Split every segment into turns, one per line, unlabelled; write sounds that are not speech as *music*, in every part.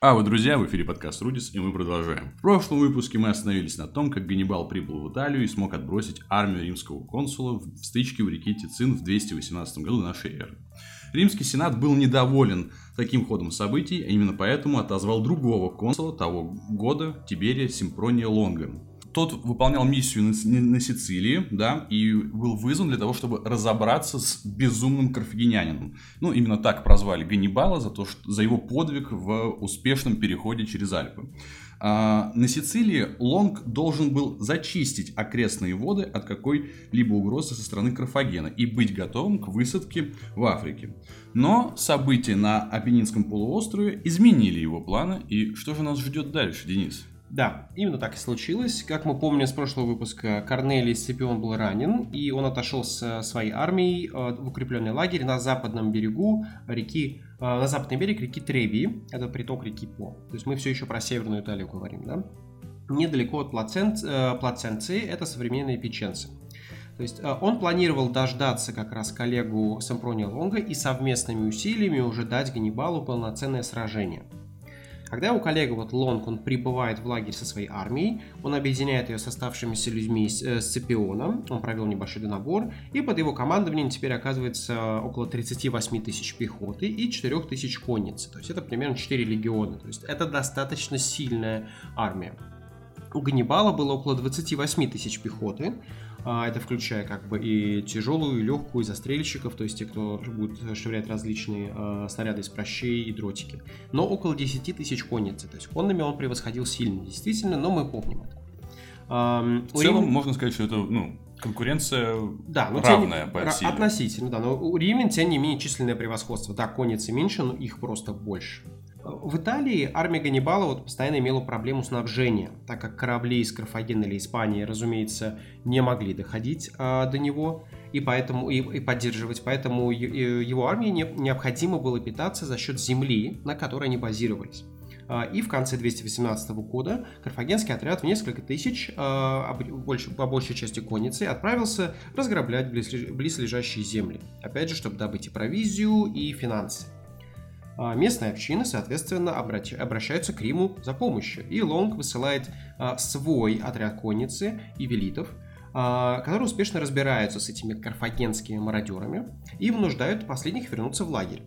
А вы, друзья, в эфире подкаст Рудис, и мы продолжаем. В прошлом выпуске мы остановились на том, как Ганнибал прибыл в Италию и смог отбросить армию римского консула в стычке у реки Тицин в 218 году нашей эры. Римский сенат был недоволен таким ходом событий, а именно поэтому отозвал другого консула того года, Тиберия Симпрония Лонга, тот выполнял миссию на, на Сицилии, да, и был вызван для того, чтобы разобраться с безумным карфагенянином. Ну, именно так прозвали Ганнибала за, то, что, за его подвиг в успешном переходе через Альпы. А, на Сицилии Лонг должен был зачистить окрестные воды от какой-либо угрозы со стороны Карфагена и быть готовым к высадке в Африке. Но события на Апеннинском полуострове изменили его планы, и что же нас ждет дальше, Денис?
Да, именно так и случилось. Как мы помним с прошлого выпуска, Корнелий Сципион был ранен, и он отошел с своей армией э, в укрепленный лагерь на западном берегу реки, э, на западный берег реки Треби, это приток реки По. То есть мы все еще про Северную Италию говорим, да? Недалеко от Плацент, э, Плаценции, это современные печенцы. То есть он планировал дождаться как раз коллегу Сампрония Лонга и совместными усилиями уже дать Ганнибалу полноценное сражение – когда у коллега вот Лонг, он прибывает в лагерь со своей армией, он объединяет ее с оставшимися людьми с э, Сципионом, он провел небольшой набор, и под его командованием теперь оказывается около 38 тысяч пехоты и 4 тысяч конницы. То есть это примерно 4 легиона. То есть это достаточно сильная армия. У Ганнибала было около 28 тысяч пехоты, это включая как бы и тяжелую, и легкую, и застрельщиков, то есть те, кто будет швырять различные э, снаряды из прощей и дротики. Но около 10 тысяч конницы, то есть конными он превосходил сильно, действительно, но мы помним это.
В целом, Рим... можно сказать, что это, ну, конкуренция да, но равная
тем, по силе. Относительно, да. Но у римлян, тем не менее, численное превосходство. Да, конницы меньше, но их просто больше. В Италии армия Ганнибала вот постоянно имела проблему снабжения, так как корабли из Карфагена или Испании, разумеется, не могли доходить а, до него и, поэтому, и, и поддерживать, поэтому его армии не, необходимо было питаться за счет земли, на которой они базировались. А, и в конце 218 года карфагенский отряд в несколько тысяч, а, по большей части конницы, отправился разграблять близлежащие земли. Опять же, чтобы добыть и провизию, и финансы. А, местные общины, соответственно, обращаются к Риму за помощью. И Лонг высылает а, свой отряд конницы и велитов, а, которые успешно разбираются с этими карфагенскими мародерами и вынуждают последних вернуться в лагерь.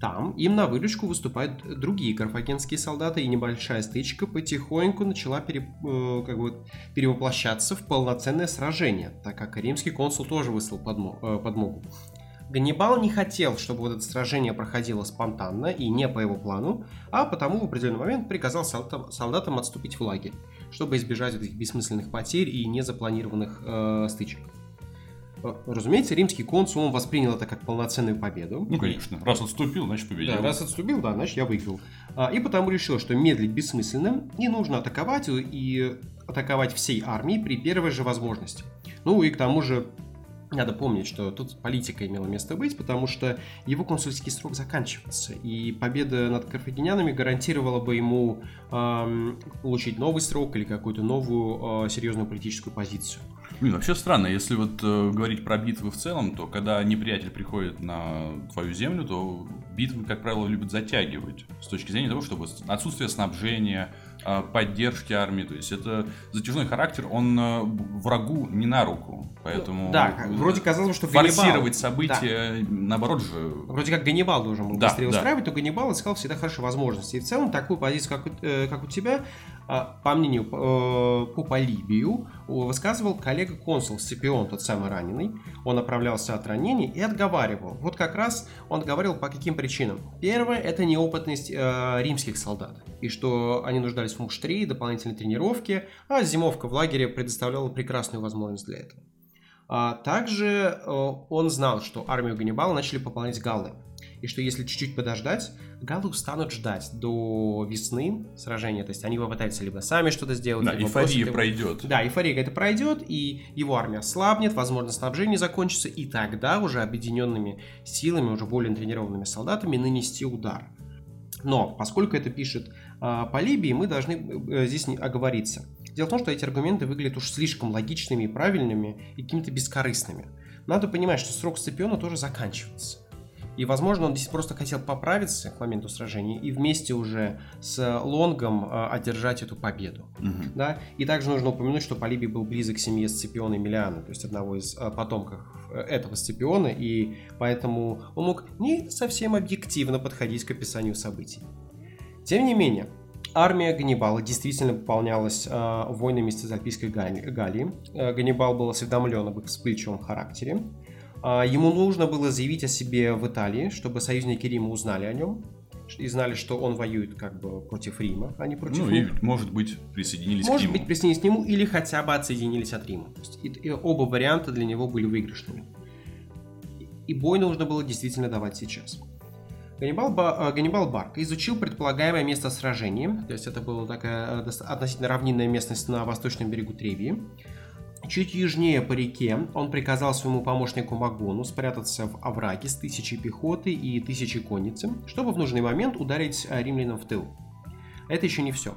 Там им на выручку выступают другие карфагенские солдаты, и небольшая стычка потихоньку начала пере, э, как бы, перевоплощаться в полноценное сражение, так как римский консул тоже выслал э, подмогу. Ганнибал не хотел, чтобы вот это сражение проходило спонтанно и не по его плану, а потому в определенный момент приказал солдатам отступить в лагерь, чтобы избежать этих бессмысленных потерь и незапланированных э, стычек. Э, разумеется, римский консул он воспринял это как полноценную победу.
Ну, конечно. Раз отступил, значит победил.
Да, раз отступил, да, значит я выиграл. А, и потому решил, что медлить бессмысленно, и нужно атаковать и атаковать всей армией при первой же возможности. Ну и к тому же надо помнить, что тут политика имела место быть, потому что его консульский срок заканчивается, и победа над карфагенянами гарантировала бы ему э, получить новый срок или какую-то новую э, серьезную политическую позицию.
Блин, вообще странно, если вот э, говорить про битвы в целом, то когда неприятель приходит на твою землю, то битвы, как правило, любят затягивать с точки зрения того, чтобы отсутствие снабжения, поддержки армии, то есть это затяжной характер, он э, врагу не на руку, поэтому...
Да, вроде казалось бы, что
Форсировать Ганнибал... события, да. наоборот же...
Вроде как Ганнибал должен был да, быстрее да. устраивать, то Ганнибал искал всегда хорошие возможности. И в целом такую позицию, как у, э, как у тебя, по мнению э, по Полибию, высказывал коллега-консул Сципион, тот самый раненый. Он оправлялся от ранений и отговаривал. Вот как раз он говорил по каким причинам. Первое – это неопытность э, римских солдат. И что они нуждались в муштре и дополнительной тренировке, а зимовка в лагере предоставляла прекрасную возможность для этого. А также э, он знал, что армию Ганнибала начали пополнять галлы и что если чуть-чуть подождать, галлы устанут ждать до весны сражения, то есть они попытаются либо сами что-то сделать,
да, либо эйфория пройдет.
Да, эйфория это пройдет, и его армия ослабнет, возможно, снабжение закончится, и тогда уже объединенными силами, уже более тренированными солдатами нанести удар. Но, поскольку это пишет э, Полибий, мы должны э, здесь не оговориться. Дело в том, что эти аргументы выглядят уж слишком логичными и правильными, и какими-то бескорыстными. Надо понимать, что срок Сципиона тоже заканчивается. И, возможно, он здесь просто хотел поправиться к моменту сражения и вместе уже с Лонгом э, одержать эту победу.
Мгм.
Да? И также нужно упомянуть, что Полибий был близок к семье Сципиона Эмилиана, то есть одного из э, потомков э, этого Сципиона, и поэтому он мог не совсем объективно подходить к описанию событий. Тем не менее, армия Ганнибала действительно пополнялась э, воинами из Цезальпийской Галли- Галлии. Ганнибал был осведомлен об их вспыльчивом характере. А, Ему нужно было заявить о себе в Италии, чтобы союзники Рима узнали о нем и знали, что он воюет как бы против Рима, а не против
Ну и,
них.
может быть, присоединились к
Может
нему.
быть, присоединились к нему или хотя бы отсоединились от Рима. То есть и, и оба варианта для него были выигрышными. И- И бой нужно было действительно давать сейчас. Ганнибал, Ба- э, Ганнибал Барк изучил предполагаемое место сражения, то есть это была такая э, относительно равнинная местность на восточном берегу Тревии. Чуть южнее по реке он приказал своему помощнику Магону спрятаться в овраге с тысячей пехоты и тысячей конницы, чтобы в нужный момент ударить э, римлянам в тыл. Это еще не все.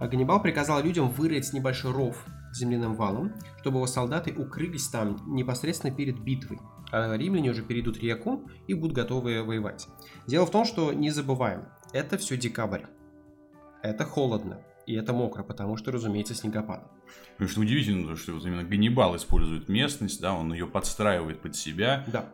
Ганнибал приказал людям вырыть небольшой ров земляным валом, чтобы его солдаты укрылись там непосредственно перед битвой. А римляне уже перейдут реку и будут готовы воевать. Дело в том, что не забываем, это все декабрь. Это холодно. И это мокро, потому что, разумеется, снегопад.
Потому что удивительно, то, что вот именно Ганнибал использует местность, да, он ее подстраивает под себя,
Да.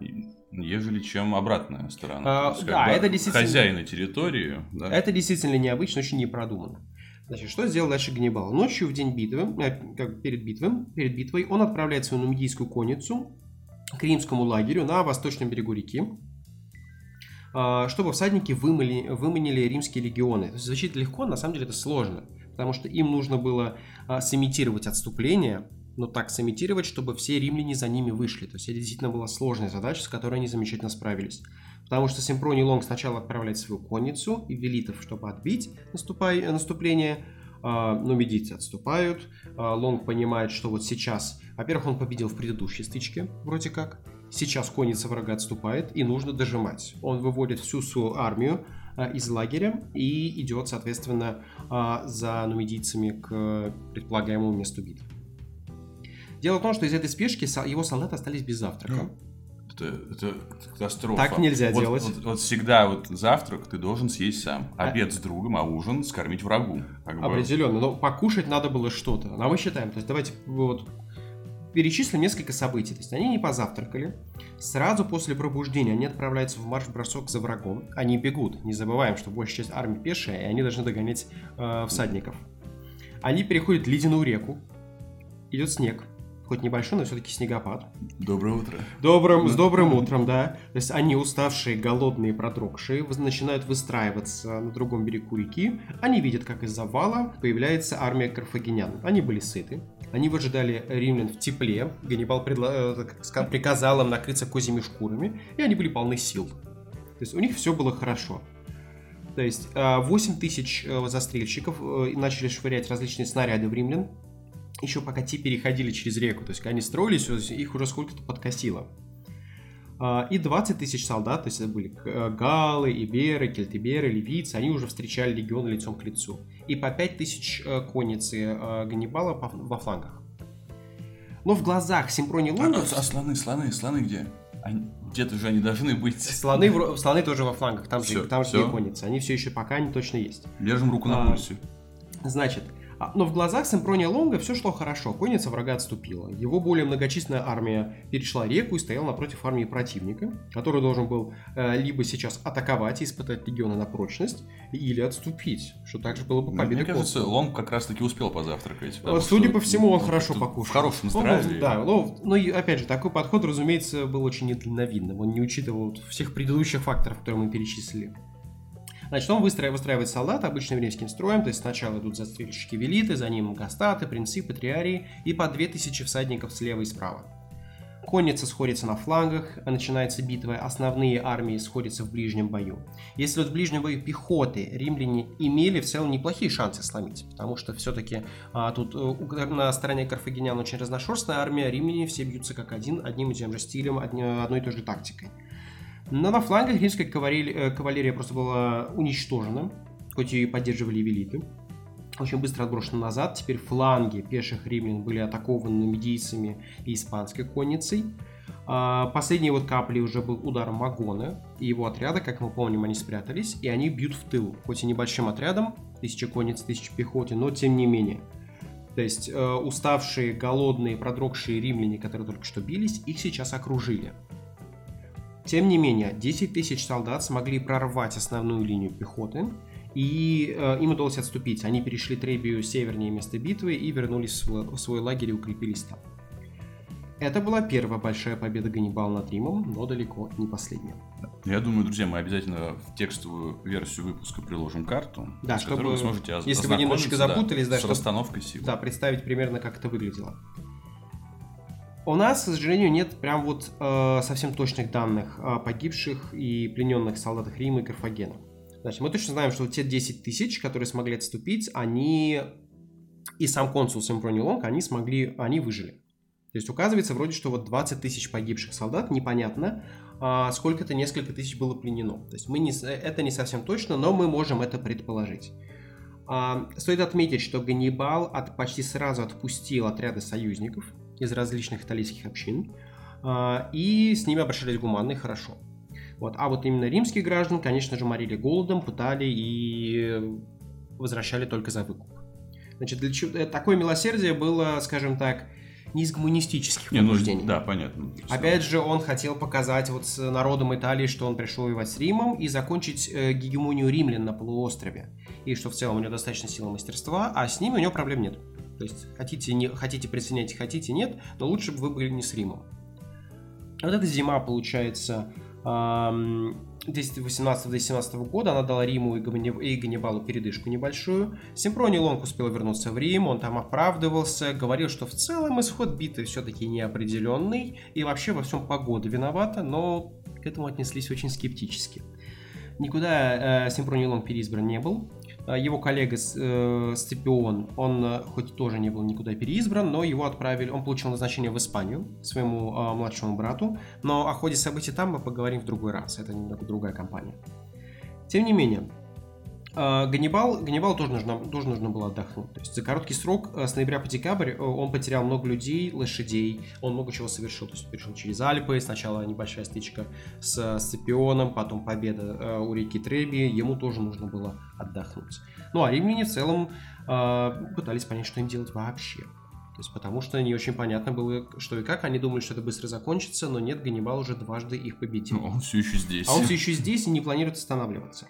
ежели чем обратная сторона.
А,
есть,
да, это действительно-
Хозяина территории, да.
Это действительно необычно, очень непродуманно. Значит, что сделал дальше Ганнибал? Ночью в день битвы, э, как перед битвой, перед битвой, он отправляет свою нумидийскую конницу к римскому лагерю на восточном берегу реки, чтобы всадники вымыли, выманили римские легионы. То есть звучит легко, на самом деле это сложно, потому что им нужно было а, сымитировать отступление, но так сымитировать, чтобы все римляне за ними вышли. То есть это действительно была сложная задача, с которой они замечательно справились. Потому что Симпроний Лонг сначала отправляет свою конницу и велитов, чтобы отбить наступай, наступление, а, но медийцы отступают. А, Лонг понимает, что вот сейчас, во-первых, он победил в предыдущей стычке, вроде как. Сейчас конница врага отступает, и нужно дожимать. Он выводит всю свою армию а, из лагеря и идет, соответственно, а, за нумидийцами к предполагаемому месту битвы. Дело в том, что из этой спешки его солдаты остались без завтрака.
Это, это катастрофа.
Так нельзя
Вот-
делать.
Вот, вот всегда вот завтрак ты должен съесть сам.
А-
Обед с другом, а ужин скормить врагу. Как бы.
Определенно, но покушать надо было что-то. А мы считаем, то есть давайте вот перечислим несколько событий. То есть они не позавтракали. Сразу после пробуждения они отправляются в марш-бросок за врагом. Они бегут. Не забываем, что большая часть армии пешая, и они должны догонять э, всадников. Они переходят ледяную реку. Идет снег. Хоть небольшой, но все-таки снегопад.
Доброе утро.
Добрым, с добрым утром, да. То есть они уставшие, голодные, продрогшие, начинают выстраиваться на другом берегу реки. Они видят, как из завала появляется армия карфагенян. Они были сыты. Они выжидали римлян в тепле. Ганнибал предла- э, приказал им накрыться козьими шкурами, и они были полны сил. То есть у них все было хорошо. То есть э, 8 тысяч э, застрельщиков э, начали швырять различные снаряды в римлян, еще пока те переходили через реку. То есть, они строились, их уже сколько-то подкосило. А, И 20 тысяч солдат, то есть это были э, галлы, иберы, кельтиберы, ливийцы, они уже встречали легион лицом к лицу. И по 5 тысяч э, конницы э, Ганнибала во флангах. Но в глазах Симпрони
А,
Лонга
а слоны, слоны, слоны где? Они- Где-то же они должны быть.
слоны, в- слоны тоже во флангах, там,
Всё,
же, там же
всё.
две конницы, они все еще пока не точно есть.
Держим руку на
А,
пульсе.
Значит, а, но в глазах Симпрония Лонга все шло хорошо, конница врага отступила. Его более многочисленная армия перешла реку и стояла напротив армии противника, который должен был э, либо сейчас атаковать и испытать легионы на прочность, или отступить, что также было бы победой
мне кажется,
Колосова.
Лонг как раз-таки успел позавтракать.
Э, Судя по всему, он
ну,
хорошо покушал.
В хорошем
Ну,
здравии.
да, но, но и, опять же, такой подход, разумеется, был очень недальновидным. Он не учитывал всех предыдущих факторов, которые мы перечислили. Значит, он выстраивает, выстраивает солдат обычным римским строем, то есть сначала идут застрельщики велиты, за ним гастаты, принципы, триарии и по 2000 всадников слева и справа. Конница сходится на флангах, начинается битва, основные армии сходятся в ближнем бою. Если вот в ближнем бою пехоты римляне имели в целом неплохие шансы сломить, потому что все-таки тут э, на стороне карфагенян очень разношерстная армия, римляне все бьются как один, одним и тем же стилем, одни- одной и той же тактикой. Но на флангах римская кавалерия, э, кавалерия просто была уничтожена, хоть и поддерживали велиты. Очень быстро отброшена назад. Теперь фланги пеших римлян были атакованы медийцами и испанской конницей. А, последней вот каплей уже был удар Магона и его отряда, как мы помним, они спрятались, и они бьют в тыл, хоть и небольшим отрядом, тысяча конниц, тысяча пехоты, но тем не менее. То есть э, уставшие, голодные, продрогшие римляне, которые только что бились, их сейчас окружили. Тем не менее, 10 тысяч солдат смогли прорвать основную линию пехоты, и э, им удалось отступить. Они перешли Требию севернее места битвы и вернулись в свой лагерь и укрепились там. Это была первая большая победа Ганнибала над Римом, но далеко не последняя.
Я думаю, друзья, мы обязательно в текстовую версию выпуска приложим карту,
да, чтобы,
вы сможете
если вы немножечко запутались, да,
с
чтобы,
расстановкой сил.
Да, представить примерно, как это выглядело. У нас, к сожалению, нет прям вот э, совсем точных данных о погибших и плененных солдатах Рима и Карфагена. Значит, мы точно знаем, что те 10 тысяч, которые смогли отступить, они и сам консул Симфроний Лонг, они смогли, они выжили. То есть указывается вроде, что вот 20 тысяч погибших солдат, непонятно, а сколько-то несколько тысяч было пленено. То есть мы не, это не совсем точно, но мы можем это предположить. А, стоит отметить, что Ганнибал от, почти сразу отпустил отряды союзников из различных итальянских общин, а, и с ними обращались гуманно и хорошо. Вот. А вот именно римских граждан, конечно же, морили голодом, пытали и возвращали только за выкуп. Значит, для чего... такое милосердие было, скажем так, не из гуманистических
не, ну,
побуждений.
да, понятно.
Опять же, он хотел показать вот с народом Италии, что он пришел воевать с Римом и закончить э, гегемонию римлян на полуострове. И что в целом у него достаточно силы мастерства, а с ними у него проблем нет. То есть хотите, не, хотите присоединяйте, хотите нет, но лучше бы вы были не с Римом. Вот эта зима, получается, 1018-1017 года она дала Риму и Ганнибалу передышку небольшую. Симпроний Лонг успел вернуться в Рим, он там оправдывался, говорил, что в целом исход битвы все-таки неопределенный, и вообще во всем погода виновата, но к этому отнеслись очень скептически. Никуда э, Симпроний Лонг переизбран не был, его коллега э, Сципион, он э, хоть тоже не был никуда переизбран, но его отправили, он получил назначение в Испанию своему э, младшему брату, но о ходе событий там мы поговорим в другой раз, это немного другая компания. Тем не менее, Ганнибал, Ганнибал тоже нужно, тоже нужно было отдохнуть. То есть за короткий срок, э, с ноября по декабрь, э, он потерял много людей, лошадей, он много чего совершил. То есть перешел через Альпы, сначала небольшая стычка с Сципионом, потом победа э, у реки Треби, ему тоже нужно было отдохнуть. Ну а римляне в целом пытались понять, что им делать вообще. То есть потому что не очень понятно было, что и как. Они думали, что это быстро закончится, но нет, Ганнибал уже дважды их победил.
Но он все еще здесь.
А он все еще здесь и не планирует останавливаться.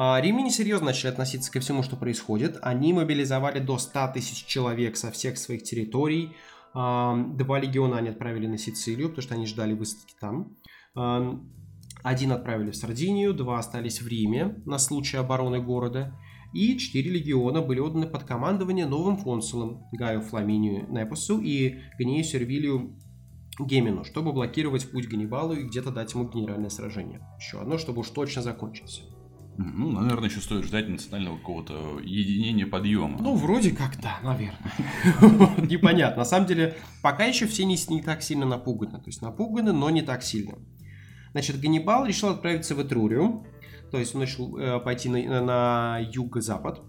А, римляне серьезно начали относиться ко всему, что происходит. Они мобилизовали до 100 тысяч человек со всех своих территорий. А, два легиона они отправили на Сицилию, потому что они ждали высадки там. А, один отправили в Сардинию, два остались в Риме на случай обороны города. И четыре легиона были отданы под командование новым консулам Гаю Фламинию Непосу и Гнею Сервилию Гемину, чтобы блокировать путь Ганнибалу и где-то дать ему генеральное сражение. Еще одно, чтобы уж точно закончился.
Ну, наверное, еще стоит ждать национального какого-то единения подъема.
Ну, вроде как да, наверное. *laughs* Непонятно. На самом деле, пока еще все не, не так сильно напуганы. То есть напуганы, но не так сильно. Значит, Ганнибал решил отправиться в Этрурию. То есть он начал э, пойти на, на юго-запад.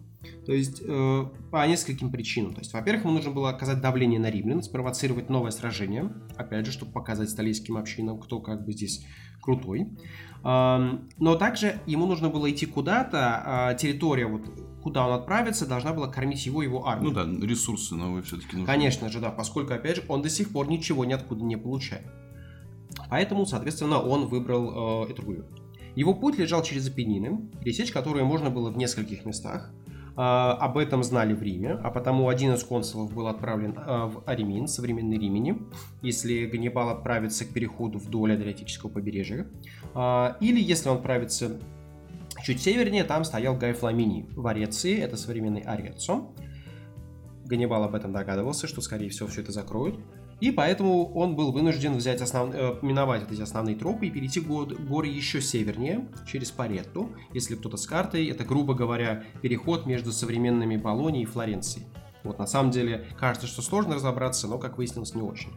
То есть э, по нескольким причинам. То есть, во-первых, ему нужно было оказать давление на римлян, спровоцировать новое сражение. Опять же, чтобы показать столийским общинам, кто как бы здесь крутой. Но также ему нужно было идти куда-то, а, территория, вот, куда он отправится, должна была кормить его, его армию.
Ну да, ресурсы новые все-таки нужны.
Конечно же, да, поскольку, опять же, он до сих пор ничего ниоткуда не получает. Поэтому, соответственно, он выбрал э, Этрурию. Его путь лежал через Апеннины, пересечь которые можно было в нескольких местах. А, об этом знали в Риме, а потому один из консулов был отправлен а, в Аремин, современный Римени, если Ганнибал отправится к переходу вдоль Адриатического побережья. А, или если он отправится чуть севернее, там стоял Гай Фламиний в Ареции, это современный Ареццо. Ганнибал об этом догадывался, что, скорее всего, все это закроют. И поэтому он был вынужден взять основ... э, миновать вот эти основные тропы и перейти гор... горы еще севернее, через Паретту. Если кто-то с картой, это, грубо говоря, переход между современными Болонией и Флоренцией. Вот на самом деле кажется, что сложно разобраться, но, как выяснилось, не очень.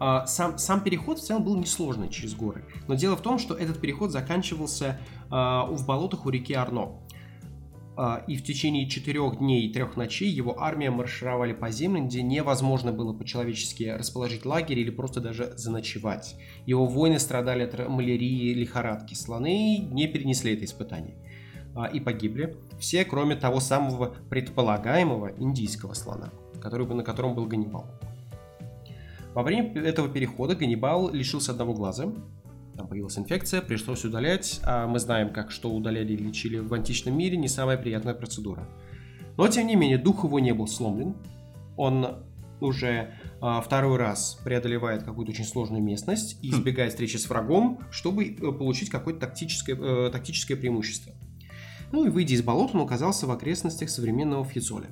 А, сам, сам переход в целом был несложный через горы. Но дело в том, что этот переход заканчивался а, в болотах у реки Арно. А, и в течение четырех дней и трех ночей его армия маршировали по землям, где невозможно было по-человечески расположить лагерь или просто даже заночевать. Его воины страдали от малярии и лихорадки. Слоны не перенесли это испытание а, и погибли. Все, кроме того самого предполагаемого индийского слона, который, на котором был Ганнибал. Во время этого перехода Ганнибал лишился одного глаза, там появилась инфекция, пришлось удалять, а мы знаем, как что удаляли и лечили в античном мире, не самая приятная процедура. Но, тем не менее, дух его не был сломлен. Он уже а, второй раз преодолевает какую-то очень сложную местность и хм. избегает встречи с врагом, чтобы э, получить какое-то тактическое, э, тактическое преимущество. Ну и выйдя из болота, он оказался в окрестностях современного Фьюзоля.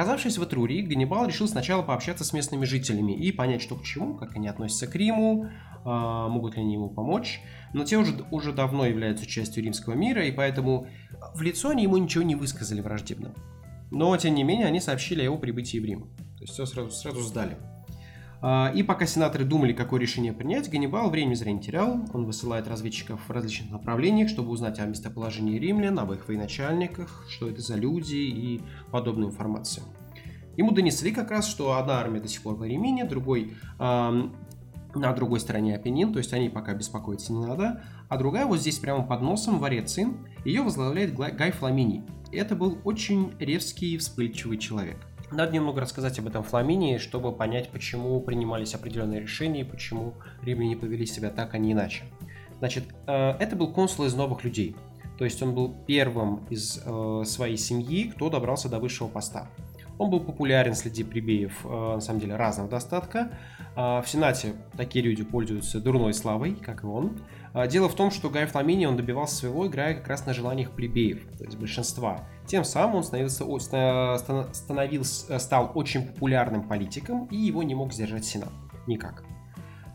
Оказавшись в Этрурии, Ганнибал решил сначала пообщаться с местными жителями и понять, что к чему, как они относятся к Риму, а, могут ли они ему помочь. Но те уже, уже давно являются частью римского мира, и поэтому в лицо они ему ничего не высказали враждебно. Но, тем не менее, они сообщили о его прибытии в Рим. То есть все сразу, сразу сдали. А, и пока сенаторы думали, какое решение принять, Ганнибал времени зря не терял. Он высылает разведчиков в различных направлениях, чтобы узнать о местоположении римлян, об их военачальниках, что это за люди и подобную информацию. Ему донесли как раз, что одна армия до сих пор в Римине, другой на другой стороне Апеннин, то есть они пока беспокоиться не надо, а другая вот здесь прямо под носом в Ореции, ее возглавляет Гай Фламини. Это был очень резкий и вспыльчивый человек. Надо немного рассказать об этом Фламинии, чтобы понять, почему принимались определенные решения и почему римляне повели себя так, а не иначе. Значит, э, это был консул из новых людей. То есть он был первым из э, своей семьи, кто добрался до высшего поста. Он был популярен среди плебеев, э, на самом деле, разного достатка. В Сенате такие люди пользуются дурной славой, как и он. Дело в том, что Гай Фламини он добивался своего, играя как раз на желаниях плебеев, то есть большинства. Тем самым он становился, становился, стал очень популярным политиком, и его не мог сдержать Сенат. Никак.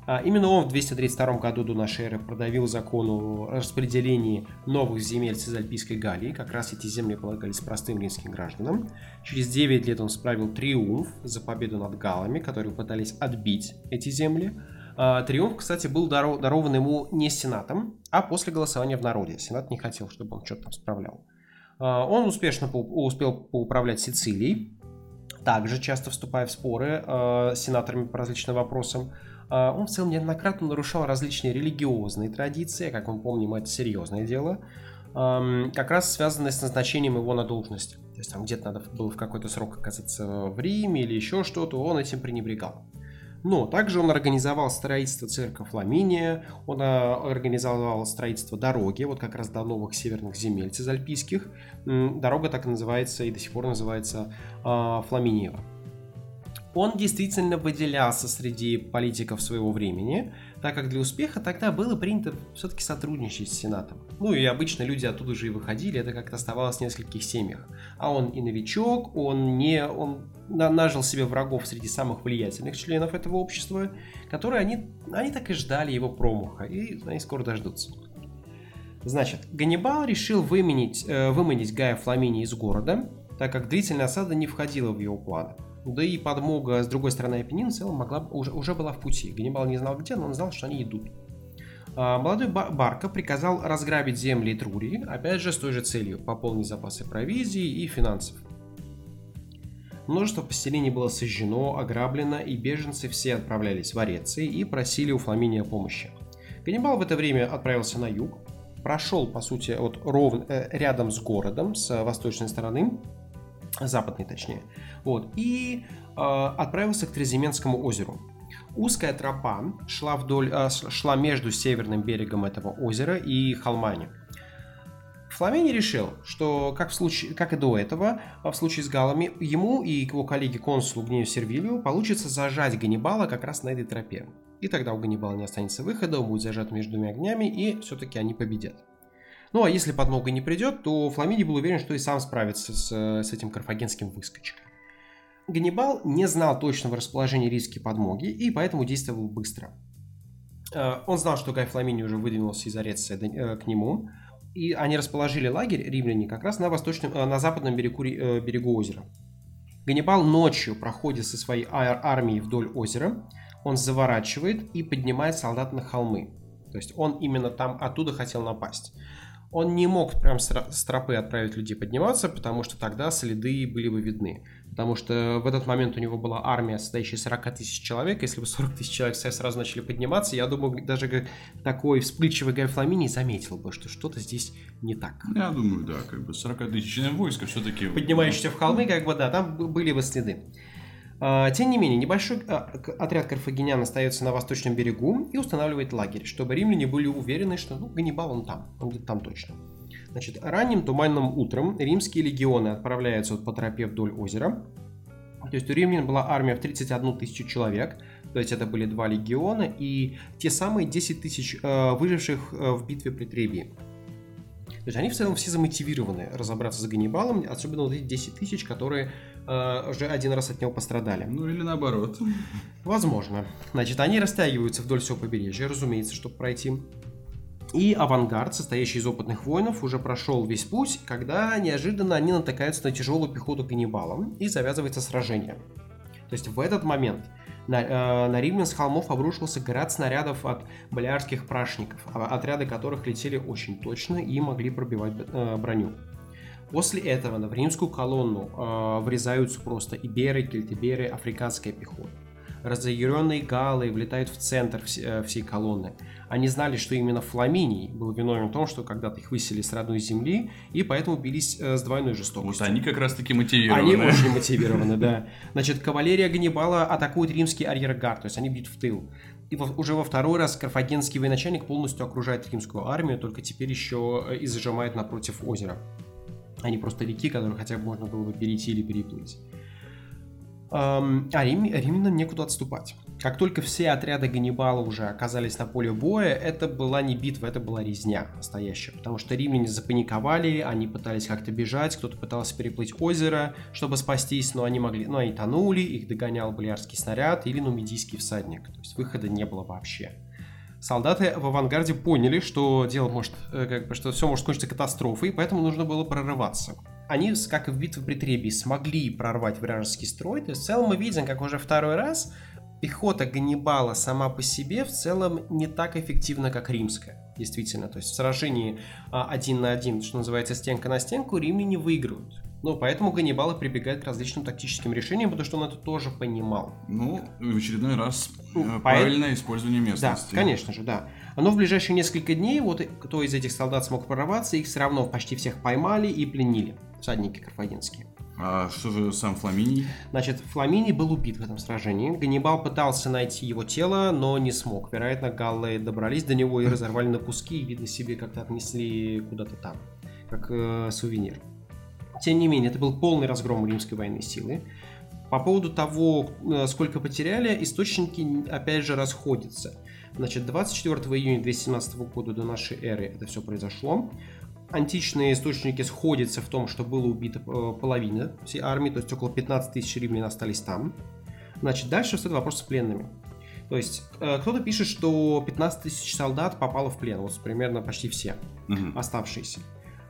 А, именно он в 232 году до нашей эры продавил закон о распределении новых земель Цезальпийской Галлии. Как раз эти земли полагались простым римским гражданам. Через 9 лет он справил триумф за победу над галами, которые пытались отбить эти земли. А, триумф, кстати, был дарован ему не сенатом, а после голосования в народе. Сенат не хотел, чтобы он что-то там справлял. А, он успешно успел поуправлять Сицилией, также часто вступая в споры с сенаторами по различным вопросам. А, он в целом неоднократно нарушал различные религиозные традиции, как мы помним, это серьезное дело, как раз связанное с назначением его на должность. То есть там где-то надо было в какой-то срок оказаться в Риме или еще что-то, он этим пренебрегал. Но также он организовал строительство церкви Фламиния, он а, организовал строительство дороги, вот как раз до новых северных земель цезальпийских. Дорога так и называется и до сих пор называется а, Фламиниева он действительно выделялся среди политиков своего времени, так как для успеха тогда было принято все-таки сотрудничать с Сенатом. Ну и обычно люди оттуда же и выходили, это как-то оставалось в нескольких семьях. А он и новичок, он не, он нажил себе врагов среди самых влиятельных членов этого общества, которые они, они так и ждали его промаха, и они скоро дождутся. Значит, Ганнибал решил выменить, э, выманить Гая Фламини из города, так как длительная осада не входила в его планы. Да и подмога с другой стороны Апеннин в целом могла, уже, уже была в пути. Ганнибал не знал где, но он знал, что они идут. А, молодой Барка приказал разграбить земли Трурии, опять же с той же целью – пополнить запасы провизии и финансов. Множество поселений было сожжено, ограблено, и беженцы все отправлялись в Ореции и просили у Фламиния помощи. Ганнибал в это время отправился на юг, прошел, по сути, вот ровно, э, рядом с городом, с восточной стороны, западной точнее, вот, и э, отправился к Треземенскому озеру. Узкая тропа шла, вдоль, э, шла между северным берегом этого озера и холмами. Фламини решил, что, как, в случае, как и до этого, в случае с галами, ему и его коллеге консулу Гнею Сервилию получится зажать Ганнибала как раз на этой тропе. И тогда у Ганнибала не останется выхода, он будет зажат между двумя огнями, и все-таки они победят. Ну а если подмога не придет, то Фламиди был уверен, что и сам справится с, с этим карфагенским выскочкой. Ганнибал не знал точного расположения риски подмоги и поэтому действовал быстро. Э, он знал, что Гай Фламини уже выдвинулся из Ореция э, к нему, и они расположили лагерь, римляне, как раз на, восточном, э, на западном берегу, берегу озера. Ганнибал ночью проходит со своей армией вдоль озера, он заворачивает и поднимает солдат на холмы. То есть он именно там оттуда хотел напасть. Он не мог прям с тропы отправить людей подниматься, потому что тогда следы были бы видны. Потому что в этот момент у него была армия, состоящая из 40 тысяч человек. Если бы 40 тысяч человек сразу начали подниматься, я думаю, даже такой вспыльчивый Гай Фламини заметил бы, что что-то здесь не так.
Я думаю, да, как бы 40 тысяч войска все-таки...
Поднимающиеся в холмы, как бы, да, там были бы следы. А, тем не менее, небольшой а, отряд карфагенян остается на восточном берегу и устанавливает лагерь, чтобы римляне были уверены, что ну, Ганнибал он там, он где-то там точно. Значит, ранним туманным утром римские легионы отправляются по тропе вдоль озера. То есть у римлян была армия в 31 тысячу человек, то есть это были два легиона и те самые 10 тысяч э, выживших э, в битве при Требии. То есть они в целом все замотивированы разобраться с Ганнибалом, особенно вот эти 10 тысяч, которые э, уже один раз от него пострадали.
Ну или наоборот.
Возможно. Значит, они растягиваются вдоль всего побережья, разумеется, чтобы пройти. И авангард, состоящий из опытных воинов, уже прошел весь путь, когда неожиданно они натыкаются на тяжелую пехоту Ганнибала и завязывается сражение. То есть в этот момент на, э, на римлян с холмов обрушился град снарядов от болярских прашников, а отряды которых летели очень точно и могли пробивать э, броню. После этого в римскую колонну э, врезаются просто иберы, кельтиберы, африканская пехота. Разъяренные галлы влетают в центр э, всей колонны. Они знали, что именно Фламиний был виновен в том, что когда-то их высели с родной земли, и поэтому бились э, с двойной жестокостью.
Вот они как раз-таки мотивированы.
Они очень мотивированы, да. Значит, кавалерия Ганнибала атакует римский арьергард, то есть они бьют в тыл. И уже во второй раз карфагенский военачальник полностью окружает римскую армию, только теперь еще э, и зажимает напротив озера. Они просто реки, которые хотя бы можно было бы перейти или переплыть. А Рим, римлянам некуда отступать. Как только все отряды Ганнибала уже оказались на поле боя, это была не битва, это была резня настоящая. Потому что римляне запаниковали, они пытались как-то бежать, кто-то пытался переплыть озеро, чтобы спастись, но они могли, но они тонули, их догонял болярский снаряд или нумидийский всадник. То есть выхода не было вообще. Солдаты в авангарде поняли, что дело может, э, как бы, что все может кончиться катастрофой, поэтому нужно было прорываться они, как и в битве при Требии, смогли прорвать вражеский строй. То есть в целом мы видим, как уже второй раз пехота Ганнибала сама по себе в целом не так эффективна, как римская. Действительно, то есть в сражении а, один на один, что называется, стенка на стенку, римляне выигрывают. Ну, поэтому Ганнибал прибегает к различным тактическим решениям, потому что он это тоже понимал.
Ну, в очередной раз ну, правильное использование местности.
Да, конечно же, да. Но в ближайшие несколько дней, вот кто из этих солдат смог прорваться, их все равно почти всех поймали и пленили всадники карфагенские.
А что же сам Фламиний?
Значит, Фламиний был убит в этом сражении. Ганнибал пытался найти его тело, но не смог. Вероятно, галлы добрались до него и разорвали на куски, и, видно, себе как-то отнесли куда-то там, как э, сувенир. Тем не менее, это был полный разгром римской военной силы. По поводу того, э, сколько потеряли, источники опять же расходятся. Значит, 24 июня 217 года до нашей эры это все произошло античные источники сходятся в том, что было убито э, половина всей армии, то есть около 15 тысяч римлян остались там. Значит, дальше стоит вопрос с пленными. То есть э, кто-то пишет, что 15 тысяч солдат попало в плен, вот примерно почти все угу. оставшиеся.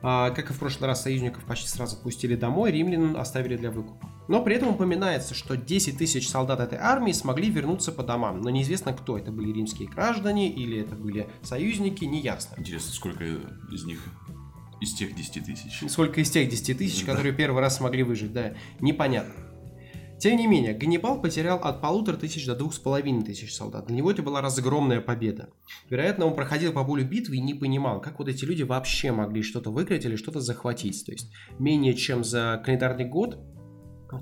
А, как и в прошлый раз, союзников почти сразу отпустили домой, римлян оставили для выкупа. Но при этом упоминается, что 10 тысяч солдат этой армии смогли вернуться по домам. Но неизвестно, кто это были римские граждане или это были союзники, неясно.
Интересно, сколько из них из тех 10 тысяч.
Сколько из тех 10 тысяч, да. которые первый раз смогли выжить, да, непонятно. Тем не менее, Ганнибал потерял от полутора тысяч до двух с половиной тысяч солдат. Для него это была разгромная победа. Вероятно, он проходил по полю битвы и не понимал, как вот эти люди вообще могли что-то выиграть или что-то захватить. То есть менее чем за календарный год,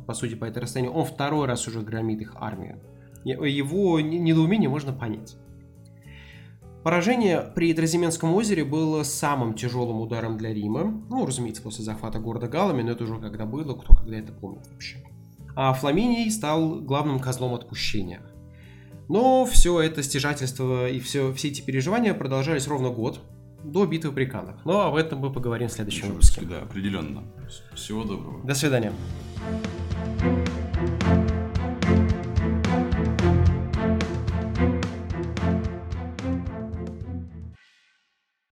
по сути, по этой расстоянию, он второй раз уже громит их армию. Его недоумение можно понять. Поражение при Тразименском озере было самым тяжелым ударом для Рима. Ну, разумеется, после захвата города галами, но это уже когда было, кто когда это помнит вообще. А Фламиний стал главным козлом отпущения. Но все это стяжательство и все, все эти переживания продолжались ровно год, до битвы при Канах. Но об этом мы поговорим в следующем выпуске.
Да, определенно. Всего доброго.
До свидания.